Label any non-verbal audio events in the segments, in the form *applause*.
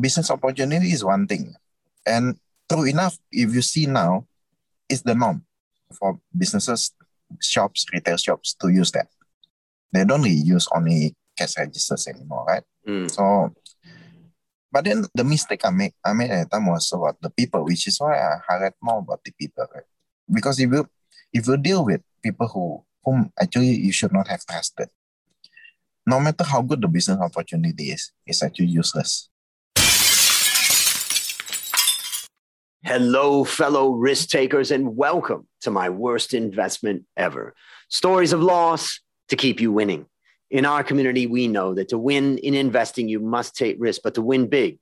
business opportunity is one thing. And true enough, if you see now, it's the norm for businesses, shops, retail shops to use that. They don't really use only cash registers anymore, right? Mm. So, but then the mistake I made, I made at the time was about the people, which is why I highlight more about the people, right? Because if you if you deal with people who whom actually you should not have trusted, no matter how good the business opportunity is, it's actually useless. Hello, fellow risk takers, and welcome to my worst investment ever. Stories of loss to keep you winning. In our community, we know that to win in investing, you must take risk, but to win big,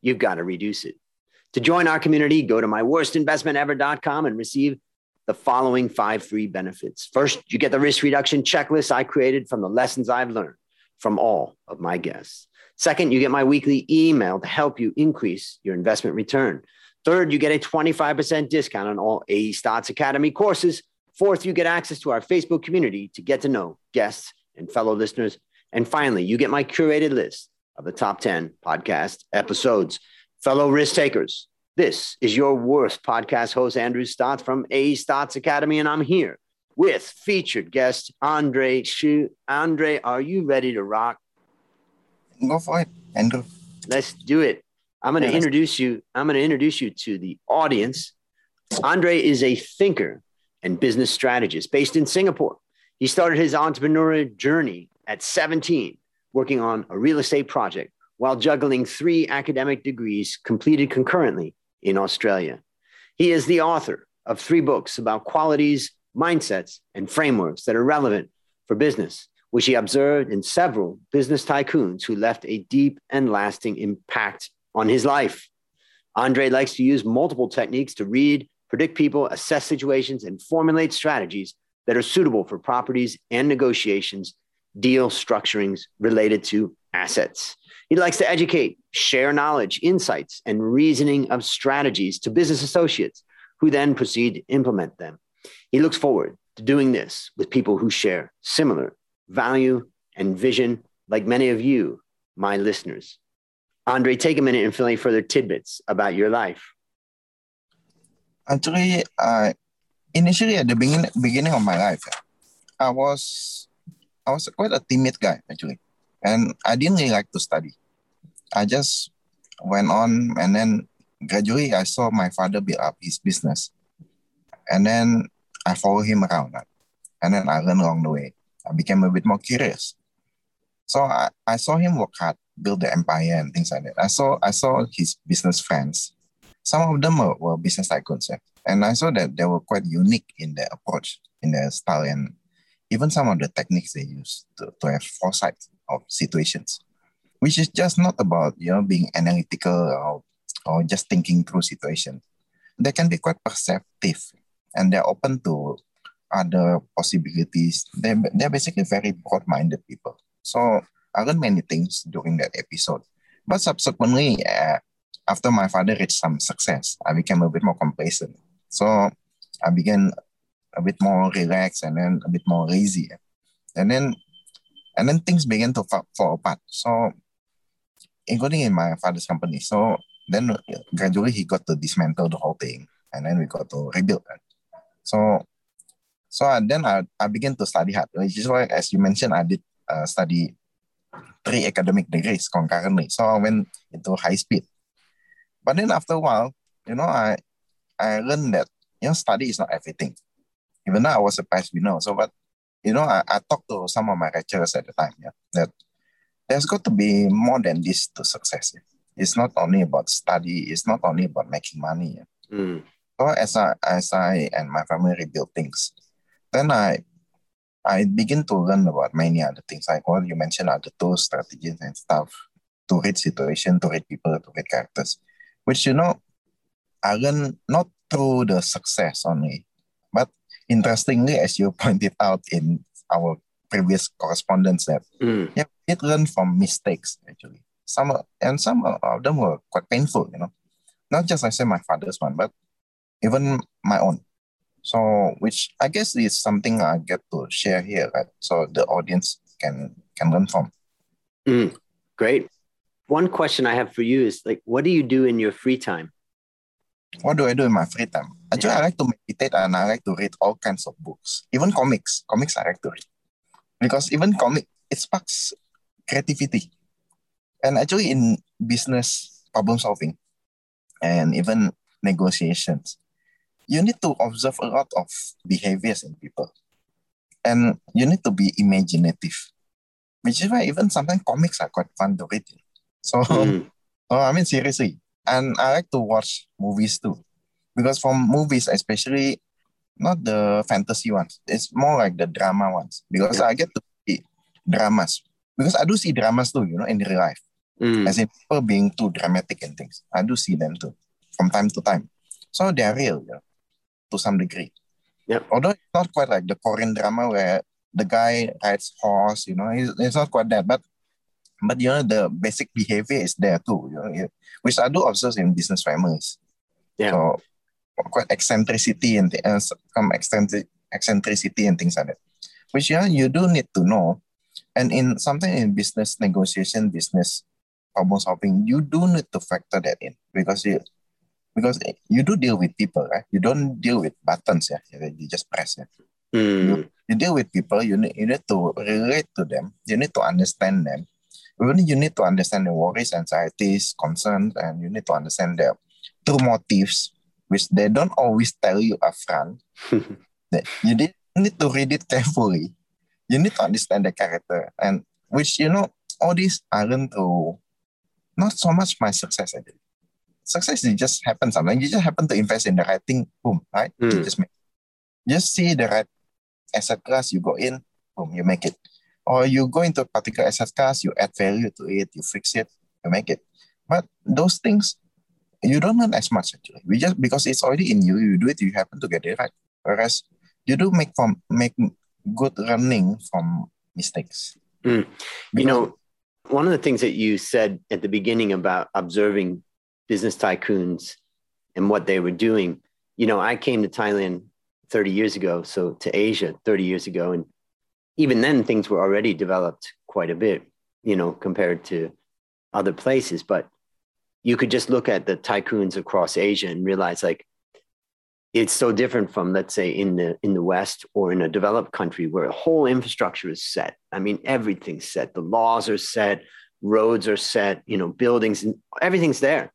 you've got to reduce it. To join our community, go to myworstinvestmentever.com and receive the following five free benefits. First, you get the risk reduction checklist I created from the lessons I've learned from all of my guests. Second, you get my weekly email to help you increase your investment return. Third, you get a 25% discount on all AE Stotz Academy courses. Fourth, you get access to our Facebook community to get to know guests and fellow listeners. And finally, you get my curated list of the top 10 podcast episodes. Fellow risk takers, this is your worst podcast host, Andrew Stotz from AE Stotz Academy, and I'm here with featured guest Andre Shu. Andre, are you ready to rock? Go for it, Andrew. Let's do it. I'm going to introduce you. I'm going to introduce you to the audience. Andre is a thinker and business strategist based in Singapore. He started his entrepreneurial journey at 17, working on a real estate project while juggling three academic degrees completed concurrently in Australia. He is the author of three books about qualities, mindsets, and frameworks that are relevant for business, which he observed in several business tycoons who left a deep and lasting impact on his life. Andre likes to use multiple techniques to read, predict people, assess situations, and formulate strategies that are suitable for properties and negotiations, deal structurings related to assets. He likes to educate, share knowledge, insights, and reasoning of strategies to business associates who then proceed to implement them. He looks forward to doing this with people who share similar value and vision, like many of you, my listeners. Andre, take a minute and fill any further tidbits about your life. Actually, uh, initially at the beginning beginning of my life, I was I was quite a timid guy actually, and I didn't really like to study. I just went on, and then gradually I saw my father build up his business, and then I followed him around, and then I learned along the way. I became a bit more curious. So I, I saw him work hard, build the empire and things like that. I saw I saw his business friends. Some of them were, were business tycoons, yeah. and I saw that they were quite unique in their approach, in their style, and even some of the techniques they use to, to have foresight of situations, which is just not about you know being analytical or, or just thinking through situations. They can be quite perceptive, and they're open to other possibilities. They're, they're basically very broad-minded people. So learned many things during that episode. But subsequently, uh, after my father reached some success, I became a bit more complacent. So I began a bit more relaxed and then a bit more lazy. And then and then things began to fall, fall apart. So including in my father's company. So then gradually he got to dismantle the whole thing and then we got to rebuild it. So so I, then I, I began to study hard, which is why, as you mentioned, I did uh, study three academic degrees concurrently. So I went into high speed. But then after a while, you know, I I learned that you know study is not everything. Even though I was surprised, you know. So, but you know, I, I talked to some of my lecturers at the time, yeah, that there's got to be more than this to success. yeah. It's not only about study. It's not only about making money. yeah. Mm, So as I as I and my family rebuilt things, then I I begin to learn about many other things like what you mentioned are the tools, strategies, and stuff to read situation, to read people, to read characters, which you know I learned not through the success only, but interestingly, as you *laughs* pointed out in our previous correspondence, that mm, yeah, it learned from mistakes actually. Some and some of them were quite painful, you know. Not just I say my father's one, but even my own. So, which I guess is something I get to share here, right? So the audience can can learn from. mm. Great. one question I have for you is like, what do you do in your free time? What do I do in my free time? Actually, I like to meditate and I like to read all kinds of books, even comics. Comics I like to read because even comic it sparks creativity, and actually in business problem solving, and even negotiations, you need to observe a lot of behaviors in people, and you need to be imaginative, which is why even sometimes comics are quite fun to read. So, mm. *laughs* so I mean seriously, and I like to watch movies too, because from movies especially, not the fantasy ones, it's more like the drama ones because yeah. I get to see dramas because I do see dramas too, you know, in real life. Mm. As in people being too dramatic and things. I do see them too from time to time. So they are real, you know, to some degree. Yep. Although it's not quite like the Korean drama where the guy rides horse, you know, it's, it's not quite that, but but you know the basic behavior is there too, you know, which I do observe in business families. Yeah. So quite eccentricity and uh, some eccentric, eccentricity and things like that, which yeah you do need to know. And in something in business negotiation, business problem solving, you do need to factor that in because you because you do deal with people, right? You don't deal with buttons, yeah. You just press, yeah. Mm. You, you deal with people. You need, you need to relate to them. You need to understand them. Really, you need to understand their worries, anxieties, concerns, and you need to understand their true motives, which they don't always tell you upfront. *laughs* you need, need to read it carefully. You need to understand the character, and which you know all these aren't to not so much my success. I did success it just happens sometimes. You just happen to invest in the right thing, boom, right? Mm. You just make just see the right asset class, you go in, boom, you make it. Or you go into a particular asset class, you add value to it, you fix it, you make it. But those things, you don't learn as much actually. We just because it's already in you, you do it, you happen to get it right. Whereas you do make from make good learning from mistakes. Mm. You know, one of the things that you said at the beginning about observing business tycoons and what they were doing. You know, I came to Thailand 30 years ago, so to Asia 30 years ago. And even then, things were already developed quite a bit, you know, compared to other places. But you could just look at the tycoons across Asia and realize like it's so different from let's say in the in the west or in a developed country where a whole infrastructure is set i mean everything's set the laws are set roads are set you know buildings everything's there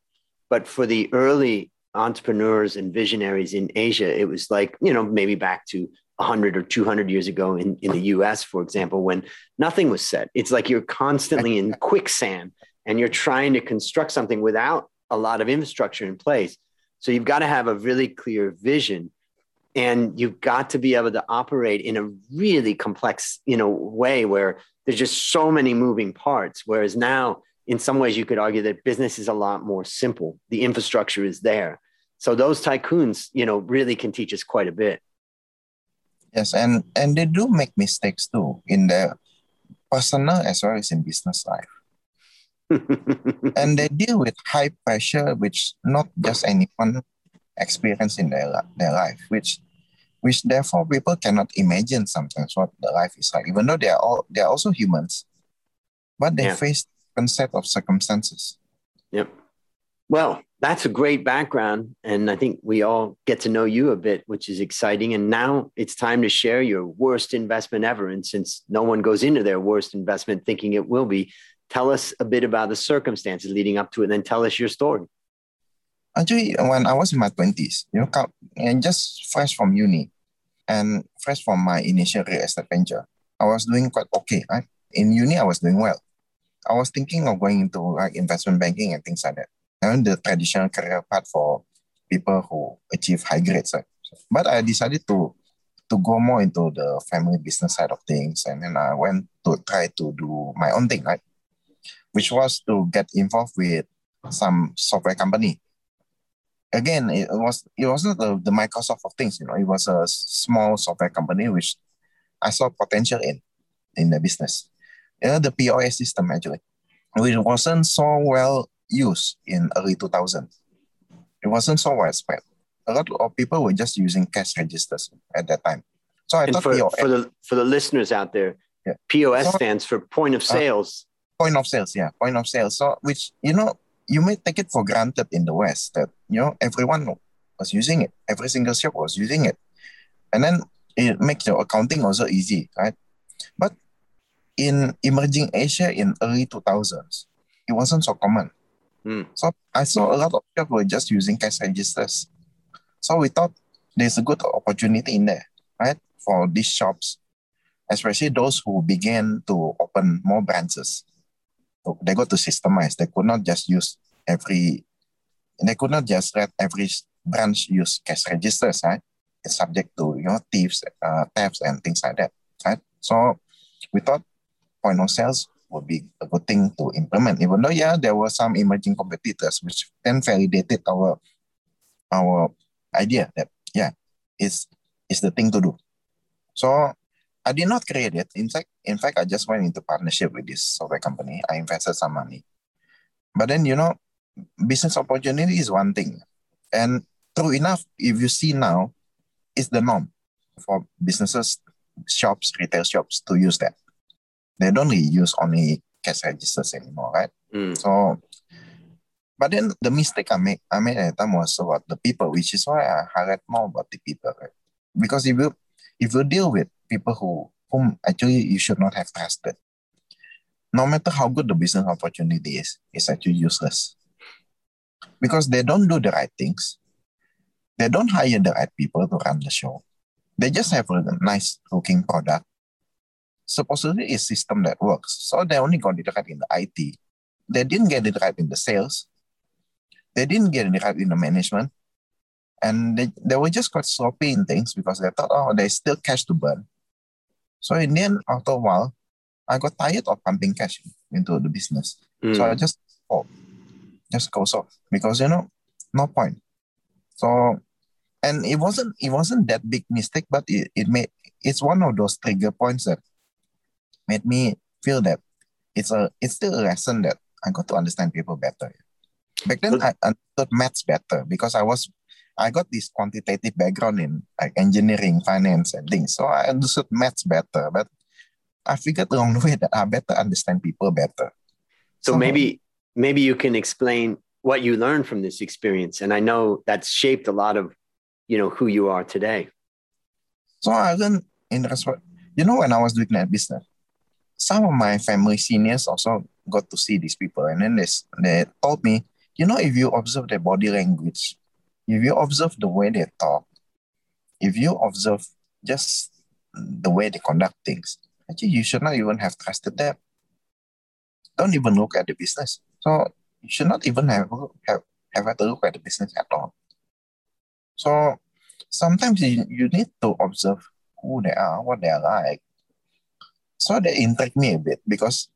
but for the early entrepreneurs and visionaries in Asia, it was like, you know, maybe back to 100 or 200 years ago in, in the US, for example, when nothing was set. It's like you're constantly in *laughs* quicksand and you're trying to construct something without a lot of infrastructure in place. So you've got to have a really clear vision and you've got to be able to operate in a really complex, you know, way where there's just so many moving parts. Whereas now in some ways you could argue that business is a lot more simple. The infrastructure is there. So those tycoons you know really can teach us quite a bit. Yes and and they do make mistakes too in their personal as well as in business life. *laughs* And they deal with high pressure which not just anyone experience in their, their life which which therefore people cannot imagine sometimes what the life is like even though they are all they are also humans. But they yeah. face different set of circumstances. Yep. Well, that's a great background. And I think we all get to know you a bit, which is exciting. And now it's time to share your worst investment ever. And since no one goes into their worst investment thinking it will be, tell us a bit about the circumstances leading up to it, and then tell us your story. Actually, when I was in my 20s, you know, and just fresh from uni and fresh from my initial real estate venture, I was doing quite okay. Right? In uni, I was doing well. I was thinking of going into like investment banking and things like that. And the traditional career path for people who achieve high grades. Right? But I decided to to go more into the family business side of things. And then I went to try to do my own thing, right? Which was to get involved with some software company. Again, it was it wasn't the, the Microsoft of things, you know, it was a small software company which I saw potential in in the business yeah, the POS system actually, which wasn't so well used in early 2000. It wasn't so widespread. A lot of people were just using cash registers at that time. So I and thought for, POS, for the for the listeners out there, yeah. POS so, stands for point of uh, sales. Point of sales, yeah, point of sales. So, which you know, you may take it for granted in the West that you know everyone was using it, every single shop was using it, and then it makes your accounting also easy, right? But in emerging Asia in early 2000s, it wasn't so common. Mm. So I saw a lot of shops were just using cash registers. So we thought there's a good opportunity in there, right? For these shops, especially those who began to open more branches. So they got to systemize. They could not just use every, they could not just let every branch use cash registers, right? It's subject to, you know, thieves, uh, thefts and things like that, right? So we thought point of sales would be a good thing to implement, even though, yeah, there were some emerging competitors which then validated our our idea that, yeah, it's, it's the thing to do. So I did not create it. In fact, in fact, I just went into partnership with this software company. I invested some money. But then, you know, business opportunity is one thing. And true enough, if you see now, it's the norm for businesses, shops, retail shops to use that they don't really use only cash registers anymore, right? Mm. So, but then the mistake I made, I made at the time was about the people, which is why I highlight more about the people, right? Because if you if you deal with people who whom actually you should not have trusted, no matter how good the business opportunity is, it's actually useless. Because they don't do the right things. They don't hire the right people to run the show. They just have a nice looking product supposedly a system that works. So they only got it right in the IT. They didn't get it right in the sales. They didn't get it right in the management. And they, they were just quite sloppy in things because they thought, oh, there's still cash to burn. So in the end, after a while, I got tired of pumping cash into the business. Mm. So I just, oh, just goes off because, you know, no point. So, and it wasn't, it wasn't that big mistake, but it, it made, it's one of those trigger points that made me feel that it's a it's still a lesson that I got to understand people better. Back then, I understood maths better because I was I got this quantitative background in like engineering, finance, and things. So I understood maths better, but I figured along the way that I better understand people better. So, so maybe maybe you can explain what you learned from this experience, and I know that's shaped a lot of you know who you are today. So I learned in respect. You know, when I was doing that business, some of my family seniors also got to see these people, and then they, they told me, you know, if you observe their body language, if you observe the way they talk, if you observe just the way they conduct things, actually you should not even have trusted them. Don't even look at the business. So you should not even have have, have had to look at the business at all. So sometimes you, you need to observe who they are, what they are like, so that intrigued me a bit because,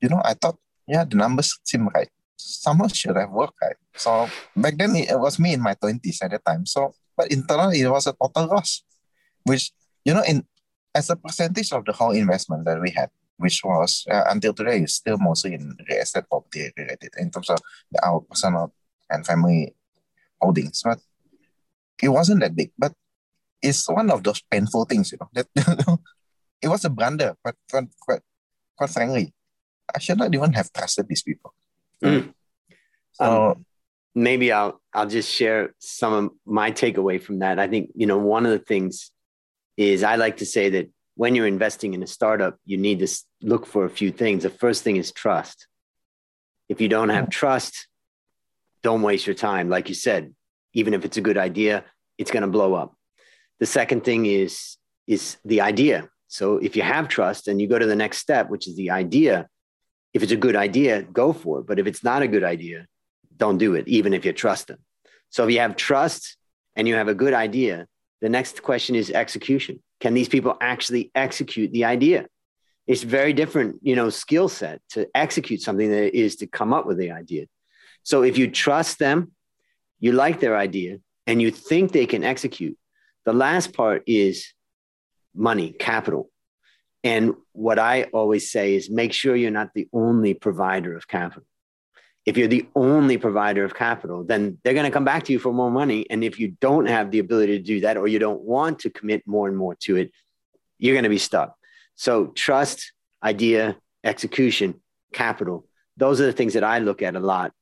you know, I thought, yeah, the numbers seem right. Someone should have worked right. So back then it was me in my 20s at the time. So, but internally it was a total loss, which, you know, in as a percentage of the whole investment that we had, which was uh, until today is still mostly in real estate property related in terms of the, our personal and family holdings. But it wasn't that big. But it's one of those painful things, you know, that *laughs* it was a blunder, but quite, quite, quite frankly. I should not even have trusted these people. Mm. So um, maybe I'll I'll just share some of my takeaway from that. I think you know one of the things is I like to say that when you're investing in a startup, you need to look for a few things. The first thing is trust. If you don't have trust, don't waste your time. Like you said, even if it's a good idea, it's going to blow up. The second thing is is the idea. So if you have trust and you go to the next step, which is the idea, if it's a good idea, go for it. But if it's not a good idea, don't do it, even if you trust them. So if you have trust and you have a good idea, the next question is execution. Can these people actually execute the idea? It's very different, you know, skill set to execute something than it is to come up with the idea. So if you trust them, you like their idea, and you think they can execute, the last part is money, capital. And what I always say is make sure you're not the only provider of capital. If you're the only provider of capital, then they're going to come back to you for more money. And if you don't have the ability to do that, or you don't want to commit more and more to it, you're going to be stuck. So trust, idea, execution, capital. Those are the things that I look at a lot.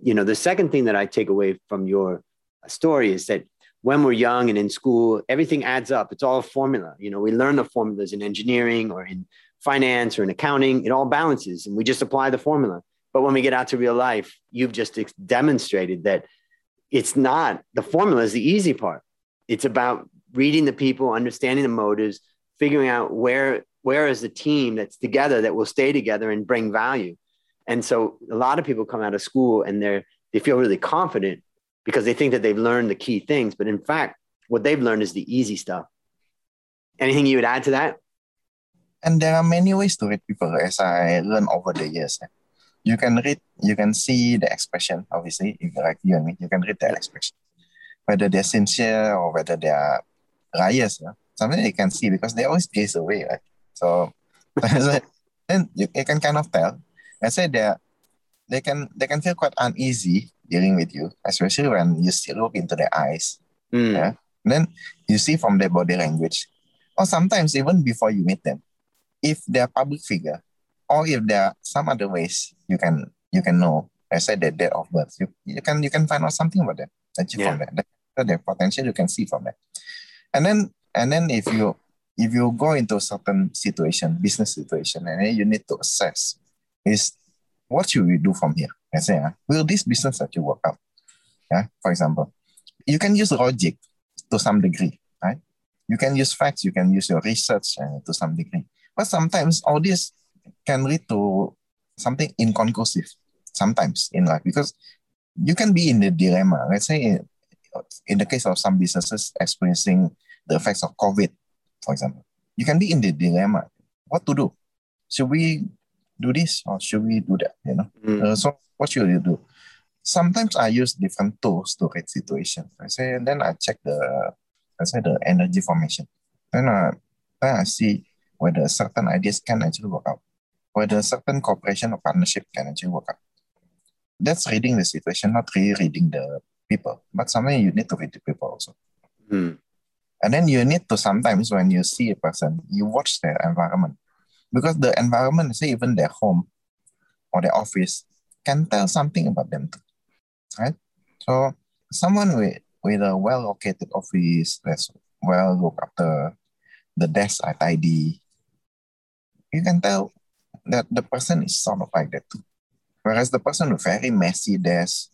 You know, the second thing that I take away from your story is that when we're young and in school, everything adds up. It's all a formula. You know, we learn the formulas in engineering or in finance or in accounting. It all balances and we just apply the formula. But when we get out to real life, you've just demonstrated that it's not the formula is the easy part. It's about reading the people, understanding the motives, figuring out where where is the team that's together that will stay together and bring value. And so a lot of people come out of school and they're they feel really confident because they think that they've learned the key things, but in fact, what they've learned is the easy stuff. Anything you would add to that? And there are many ways to read people as I learned over the years. You can read, you can see the expression, obviously, if like you and me, you can read their expression. Whether they're sincere or whether they are liars, yeah? something you can see because they always gaze away, right? So *laughs* then you, you can kind of tell. I say they they can they can feel quite uneasy dealing with you, especially when you still look into their eyes. Mm. Yeah. Then you see from their body language, or sometimes even before you meet them, if they're public figure, or if there are some other ways you can you can know. I said their date of birth. You, you can you can find out something about them that you yeah. from that. Their potential you can see from that. And then and then if you if you go into a certain situation, business situation, and then you need to assess is what should we do from here? I say, uh, will this business actually work out? Yeah, for example, you can use logic to some degree, right? You can use facts, you can use your research uh, to some degree, but sometimes all this can lead to something inconclusive. Sometimes in life, because you can be in the dilemma. Let's say, in, in the case of some businesses experiencing the effects of COVID, for example, you can be in the dilemma what to do. Should we do this or should we do that? You know. Mm. Uh, so what should you do? Sometimes I use different tools to read situations. I say, and then I check the, I say the energy formation. Then, uh, then I see whether certain ideas can actually work out, whether certain cooperation or partnership can actually work out. That's reading the situation, not really reading the people. But sometimes you need to read the people also. Mm. And then you need to sometimes when you see a person, you watch their environment because the environment, say even their home or their office, can tell something about them too, right? So someone with with a well located office that's well looked after, the desk are tidy, you can tell that the person is sort of like that too. Whereas the person with very messy desk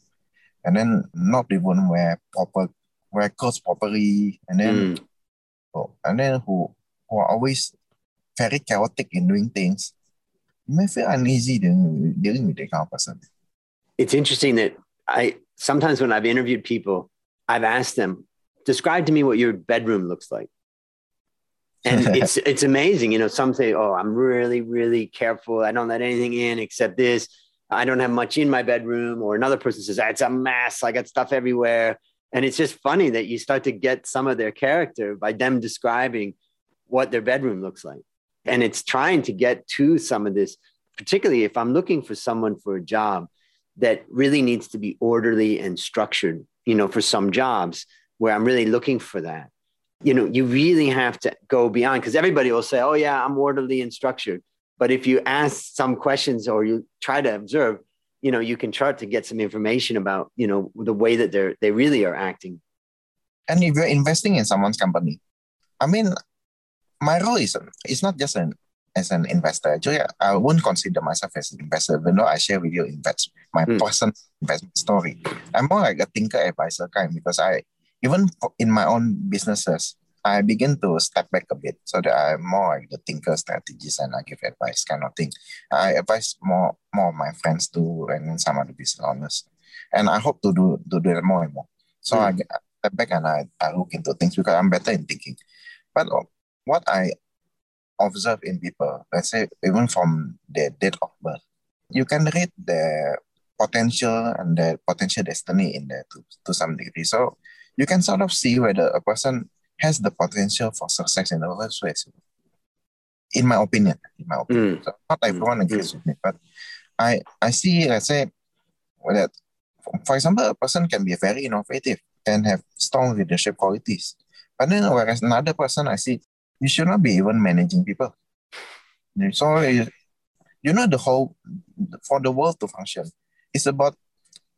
and then not even wear proper wear clothes properly and then mm. oh, and then who who are always very chaotic in doing things, you may feel uneasy dealing, dealing with that kind of person. It's interesting that I sometimes when I've interviewed people, I've asked them, describe to me what your bedroom looks like. And *laughs* it's it's amazing. You know, some say, Oh, I'm really, really careful. I don't let anything in except this. I don't have much in my bedroom. Or another person says, It's a mess. I got stuff everywhere. And it's just funny that you start to get some of their character by them describing what their bedroom looks like and it's trying to get to some of this particularly if i'm looking for someone for a job that really needs to be orderly and structured you know for some jobs where i'm really looking for that. You know you really have to go beyond because everybody will say oh yeah i'm orderly and structured. But if you ask some questions or you try to observe you know you can start to get some information about you know the way that they're they really are acting. And if you're investing in someone's company i mean my role is it's not just an as an investor. Actually, I won't consider myself as an investor, even though I share with you invest my mm. personal investment story. I'm more like a thinker advisor kind because I even in my own businesses, I begin to step back a bit so that I'm more like the thinker strategist and I give advice kind of thing. I advise more more of my friends too and some other business owners. And I hope to do to do that more and more. So mm. I, I step back and I, I look into things because I'm better in thinking. But what I observe in people, let's say even from their date of birth, you can read their potential and their potential destiny in there to, to some degree. So you can sort of see whether a person has the potential for success in the first place. In my opinion, in my opinion. Mm. So not everyone mm. agrees mm. with me, but I, I see, let's say, that, for example, a person can be very innovative, and have strong leadership qualities. But then, whereas another person I see you should not be even managing people. So you, know the whole for the world to function, it's about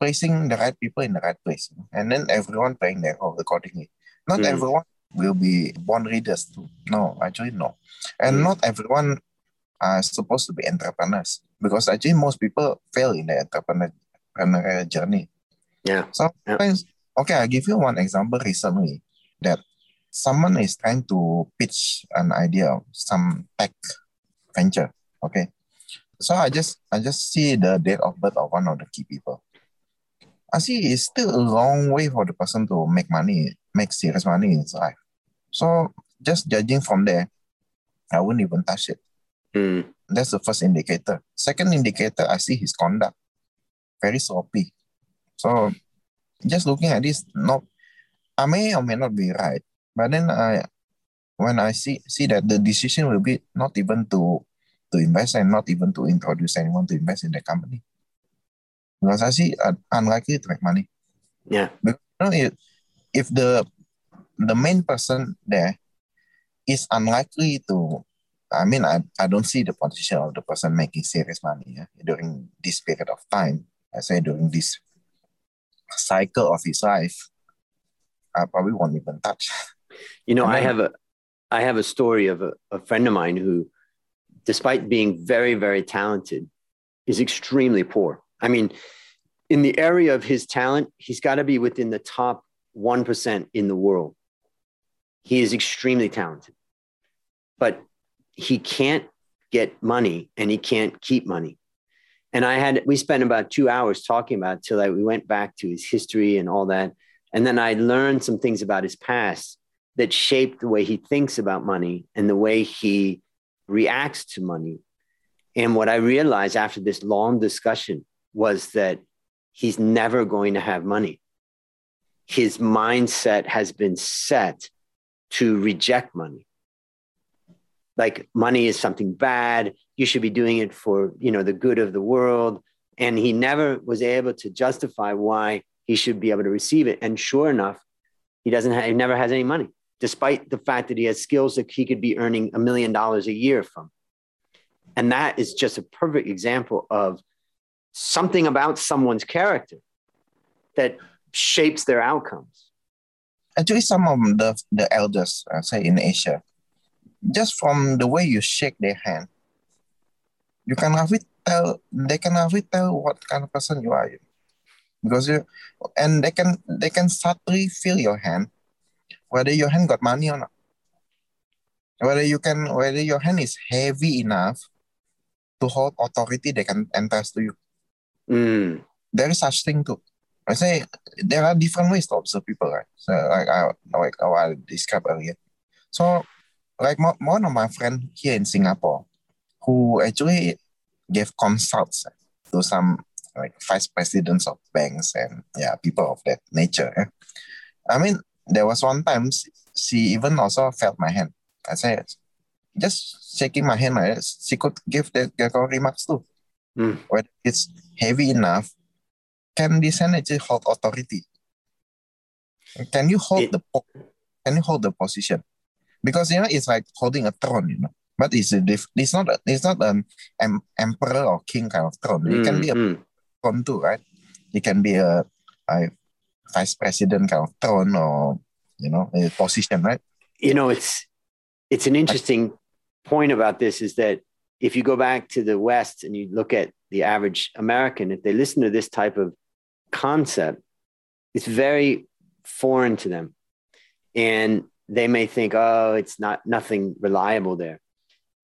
placing the right people in the right place, and then everyone playing their role accordingly. Not mm. everyone will be born readers too. No, actually no, and mm. not everyone are supposed to be entrepreneurs because actually most people fail in the entrepreneurial journey. Yeah. Sometimes, yeah. okay, I'll give you one example recently that someone is trying to pitch an idea of some tech venture. Okay. So I just I just see the date of birth of one of the key people. I see it's still a long way for the person to make money, make serious money in his life. So just judging from there, I wouldn't even touch it. Mm. That's the first indicator. Second indicator, I see his conduct. Very sloppy. So just looking at this, no, I may or may not be right. But then I when I see see that the decision will be not even to to invest and not even to introduce anyone to invest in the company. Because I see uh, unlikely to make money. Yeah. But, you know, if, if the the main person there is unlikely to I mean, I, I don't see the potential of the person making serious money yeah, during this period of time. I say during this cycle of his life, I probably won't even touch. *laughs* You know, I uh-huh. have a I have a story of a, a friend of mine who, despite being very, very talented, is extremely poor. I mean, in the area of his talent, he's got to be within the top 1% in the world. He is extremely talented. But he can't get money and he can't keep money. And I had, we spent about two hours talking about it till I, we went back to his history and all that. And then I learned some things about his past that shaped the way he thinks about money and the way he reacts to money. And what I realized after this long discussion was that he's never going to have money. His mindset has been set to reject money. Like money is something bad. You should be doing it for you know the good of the world. And he never was able to justify why he should be able to receive it. And sure enough he doesn't have, he never has any money despite the fact that he has skills that he could be earning a million dollars a year from and that is just a perfect example of something about someone's character that shapes their outcomes actually some of the the elders uh, say in asia just from the way you shake their hand, you can it tell they can it tell what kind of person you are. Because you and they can they can subtly feel your hand, whether your hand got money or not. Whether you can whether your hand is heavy enough to hold authority they can entrust to you. Mm. There is such thing too. I say there are different ways to observe people, right? So like I like how I described earlier. So like one of my friend here in Singapore who actually gave consults to some like vice presidents of banks and yeah people of that nature. Eh? I mean, there was one time she even also felt my hand. I said, just shaking my hand like she could give the, the remarks too. Mm. Whether it's heavy enough, can this energy hold authority? Can you hold it, the can you hold the position? because you know it's like holding a throne, you know. But it's a diff- it's not a, it's not an em- emperor or king kind of throne. It can be a mm. throne too, right? It can be a, a vice president kind of throne or you know position, right? You know, it's it's an interesting point about this is that if you go back to the West and you look at the average American, if they listen to this type of concept, it's very foreign to them. And they may think, oh, it's not nothing reliable there.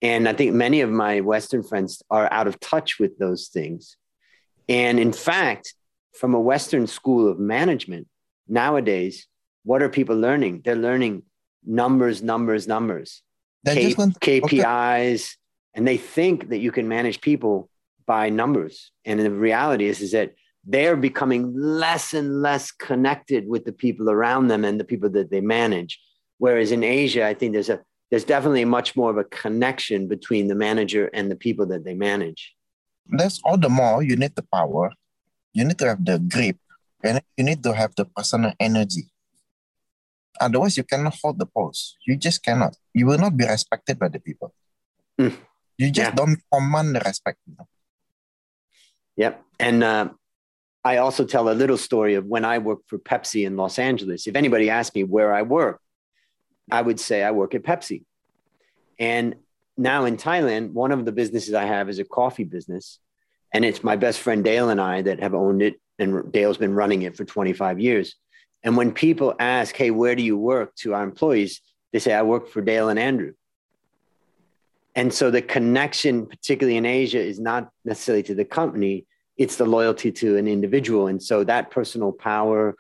And I think many of my Western friends are out of touch with those things. And in fact, from a Western school of management, nowadays, what are people learning? They're learning numbers, numbers, numbers, K- KPIs, okay. and they think that you can manage people by numbers. And the reality is, is that they're becoming less and less connected with the people around them and the people that they manage Whereas in Asia, I think there's a there's definitely much more of a connection between the manager and the people that they manage. That's all the more you need the power, you need to have the grip, and you need to have the personal energy. Otherwise, you cannot hold the post. You just cannot. You will not be respected by the people. Mm. You just Yeah. don't command the respect. You know? Yep. And uh, I also tell a little story of when I worked for Pepsi in Los Angeles. If anybody asked me where I work, I would say I work at Pepsi. And now in Thailand, one of the businesses I have is a coffee business. And it's my best friend Dale and I that have owned it. And Dale's been running it for 25 years. And when people ask, hey, where do you work to our employees? They say, I work for Dale and Andrew. And so the connection, particularly in Asia, is not necessarily to the company, it's the loyalty to an individual. And so that personal power,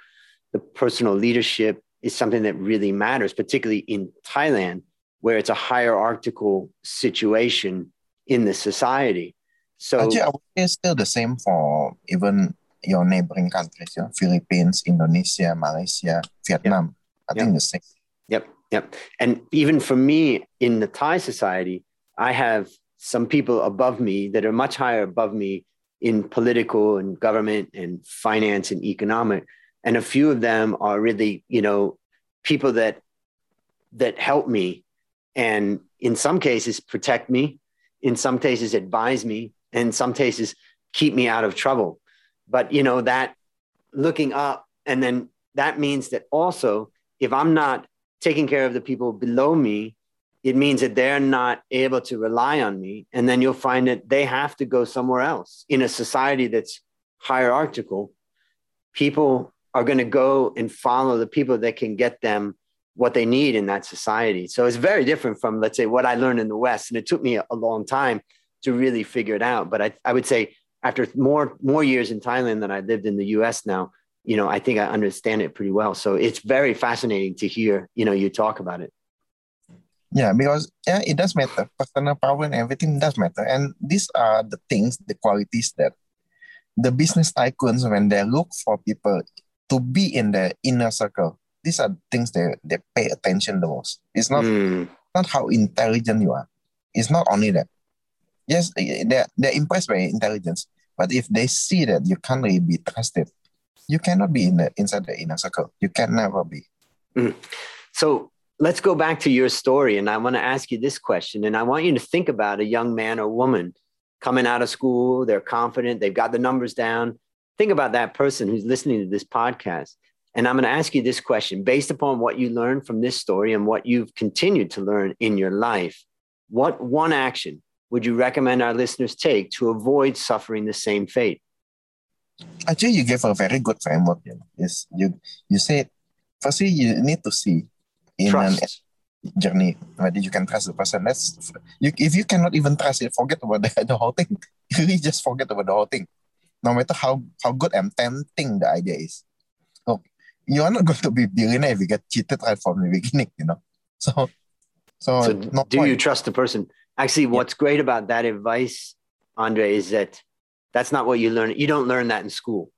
the personal leadership is something that really matters, particularly in Thailand, where it's a hierarchical situation in the society. So, Actually, I would say it's still the same for even your neighboring countries, you know, Philippines, Indonesia, Malaysia, Vietnam. I think the same. Yep, yep. And even for me in the Thai society, I have some people above me that are much higher above me in political and government and finance and economic. And a few of them are really, you know, people that that help me and in some cases protect me, in some cases advise me, in some cases keep me out of trouble. But you know, that looking up and then that means that also if I'm not taking care of the people below me, it means that they're not able to rely on me. And then you'll find that they have to go somewhere else. In a society that's hierarchical, people are going to go and follow the people that can get them what they need in that society. So it's very different from, let's say, what I learned in the West. And it took me a, long time to really figure it out. But I, I would say after more more years in Thailand than I lived in the US now, you know, I think I understand it pretty well. So it's very fascinating to hear, you know, you talk about it. Yeah, because yeah, it does matter. Personal power and everything does matter. And these are the things, the qualities that the business tycoons, when they look for people to be in their inner circle, these are things they, they pay attention the most. It's not Mm, not how intelligent you are. It's not only that. Yes, eh, eh, they're, they're impressed by intelligence, but if they see that you can't really be trusted, you cannot be in the inside the inner circle. You can never be. Mm. So let's go back to your story. And I want to ask you this question. And I want you to think about a young man or woman coming out of school. They're confident, they've got the numbers down. Think about that person who's listening to this podcast. And I'm going to ask you this question based upon what you learned from this story and what you've continued to learn in your life. What one action would you recommend our listeners take to avoid suffering the same fate? Actually, you gave a very good framework. You know, is you you said firstly you need to see in Trust. an journey whether you can trust the person. That's you. If you cannot even trust it, forget about the, *laughs* the whole thing. *laughs* You really just forget about the whole thing. No matter how how good and tempting the idea is. Look, you are not *laughs* going to be billionaire if you get cheated right from the beginning. You know, so so, So, no do you trust the person? Actually, what's great about that advice, Andre, is that that's not what you learn. You don't learn that in school.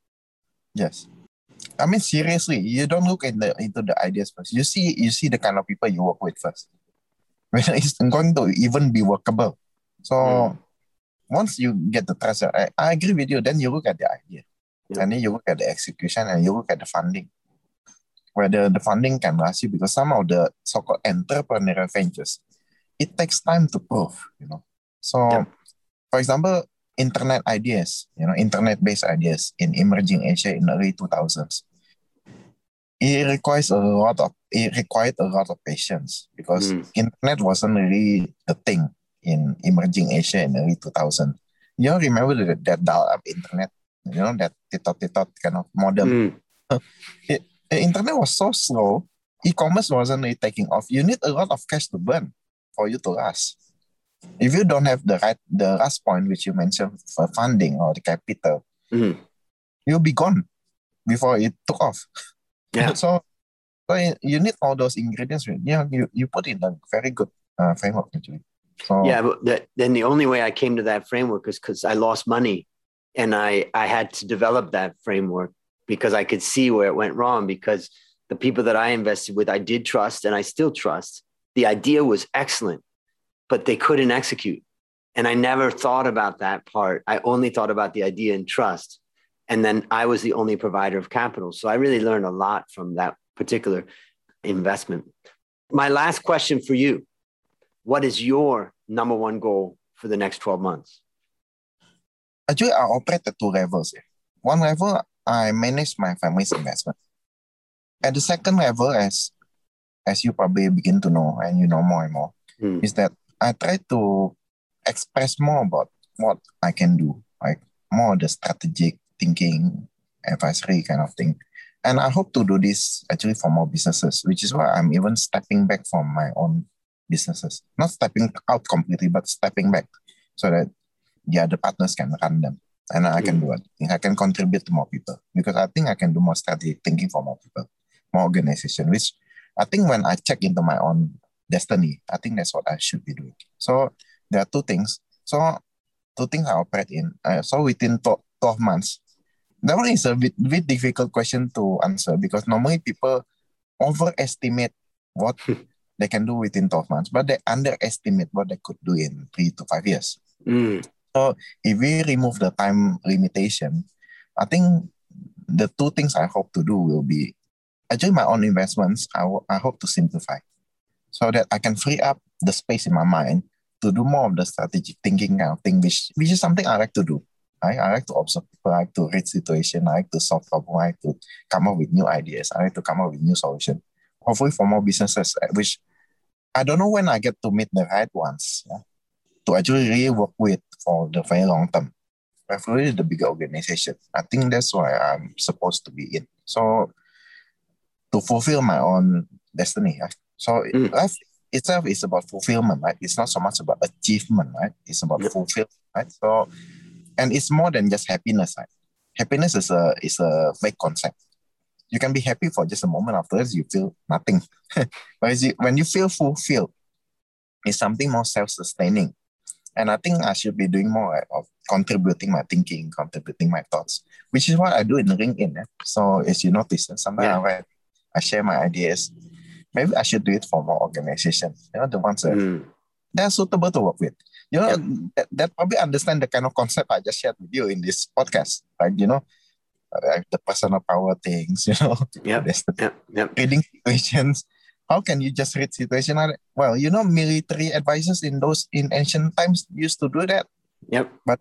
Yes. I mean, seriously, you don't look in the, into the ideas first. You see, you see the kind of people you work with first. *laughs* Whether it's going to even be workable. So Mm. once you get the trust, I, I agree with you. Then you look at the idea, Yeah. and then you look at the execution, and you look at the funding. Whether the funding can last you, because some of the so-called entrepreneurial ventures, it takes time to prove. You know. So, Yeah. for example, internet ideas, you know, internet-based ideas in emerging Asia in the early 2000s. It requires a lot of it required a lot of patience because Mm. internet wasn't really the thing in emerging Asia in the early 2000. You know, remember that, that dial-up internet, you know, that titot-titot kind of modem. *laughs* Mm. The internet was so slow, e-commerce wasn't really taking off. You need a lot of cash to burn for you to last. If you don't have the right the last point which you mentioned for funding or the capital, Mhm. you'll be gone before it took off. Yeah. *laughs* so, so you- you need all those ingredients. Yeah, you, you put in a very good uh, framework actually. So Yeah, but that, then the only way I came to that framework is because I lost money, and I I had to develop that framework because I could see where it went wrong. Because the people that I invested with, I did trust, and I still trust. The idea was excellent, but they couldn't execute, and I never thought about that part. I only thought about the idea and trust, and then I was the only provider of capital. So I really learned a lot from that particular investment. My last question for you what is your number one goal for the next 12 months? Actually, I operate at two levels. One level, I manage my family's investment. At the second level, as as you probably begin to know and you know more and more, mm. is that I try to express more about what I can do, like more the strategic thinking, advisory kind of thing. And I hope to do this actually for more businesses, which is why I'm even stepping back from my own businesses. Not stepping out completely, but stepping back so that the other partners can run them. And I can mm. do it. I can contribute to more people because I think I can do more strategic thinking for more people, more organization, which I think when I check into my own destiny, I think that's what I should be doing. So there are two things. So two things I operate in. Uh, so within 12 months, that one is a bit, bit difficult question to answer because normally people overestimate what they can do within 12 months, but they underestimate what they could do in three to five years. Mm. So if we remove the time limitation, I think the two things I hope to do will be actually my own investments. I, w- I hope to simplify so that I can free up the space in my mind to do more of the strategic thinking kind of thing, which, which is something I like to do. I, I like to observe people, I like to read situation, I like to solve problems, I like to come up with new ideas, I like to come up with new solutions. Hopefully for more businesses, which I don't know when I get to meet the right ones yeah, to actually really work with for the very long term. Preferably the bigger organization. I think that's why I'm supposed to be in. So to fulfill my own destiny. Right? So mm. life itself is about fulfillment, right? It's not so much about achievement, right? It's about yep. fulfillment, right? So and it's more than just happiness. Right? Happiness is a is a vague concept. You can be happy for just a moment. Afterwards, you feel nothing. *laughs* but when you feel fulfilled, it's something more self-sustaining. And I think I should be doing more of contributing my thinking, contributing my thoughts, which is what I do in LinkedIn. Eh? So as you notice, eh, sometimes yeah. I, write, I share my ideas. Maybe I should do it for more organizations. You know, the ones that mm. they're suitable to work with you know, that, that probably understand the kind of concept I just shared with you in this podcast, right? You know, like the personal power things, *laughs* you know, yeah, yep, yep. reading situations. How can you just read situation? Well, you know, military advisors in those in ancient times used to do that. Yep. But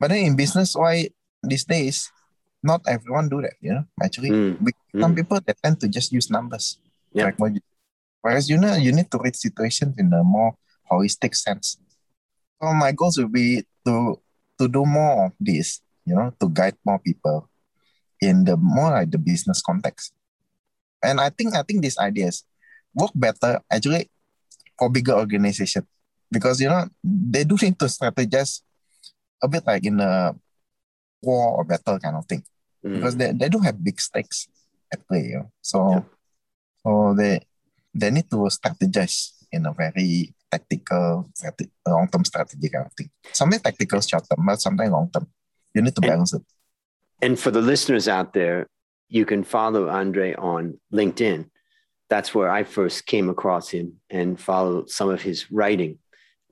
but then in business, why these days, not everyone do that. You know, actually, mm. some mm. people they tend to just use numbers. Yep. Like you, whereas you know, you need to read situations in a more holistic sense. So my goals will be to to do more of this, you know, to guide more people in the more like the business context. And I think I think these ideas work better actually for bigger organization because you know they do need to strategize a bit like in a war or battle kind of thing mm. because they, they do have big stakes at play. You know? So yeah. so they they need to strategize in a very tactical, long term strategy kind of thing. Something tactical short term, but something long term. You need to balance and, it. And for the listeners out there, you can follow Andre on LinkedIn. That's where I first came across him and followed some of his writing.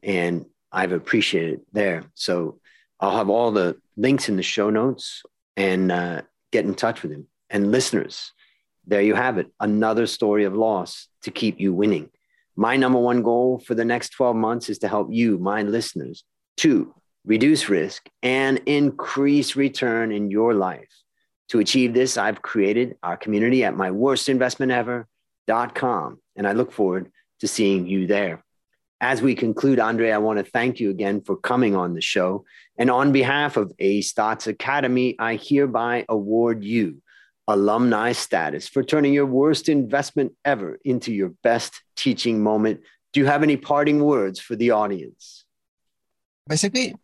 And I've appreciated there. So I'll have all the links in the show notes and uh, get in touch with him. And listeners, there you have it another story of loss to keep you winning. My number one goal for the next 12 months is to help you, my listeners, to reduce risk and increase return in your life. To achieve this, I've created our community at myworstinvestmentever.com, and I look forward to seeing you there. As we conclude, Andre, I want to thank you again for coming on the show. And on behalf of A Stotz Academy, I hereby award you alumni status for turning your worst investment ever into your best teaching moment. Do you have any parting words for the audience? Basically,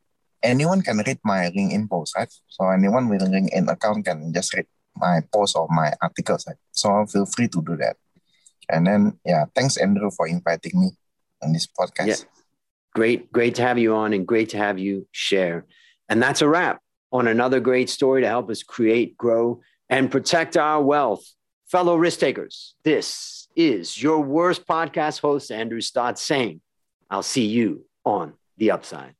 anyone can read my LinkedIn post, right? So anyone with a LinkedIn account can just read my post or my articles, right? So feel free to do that. And then, yeah, thanks, Andrew, for inviting me on this podcast. Yeah. Great, great to have you on and great to have you share. And that's a wrap on another great story to help us create, grow, and protect our wealth. Fellow risk takers, this is your worst podcast host, Andrew Stotz, saying, I'll see you on the upside.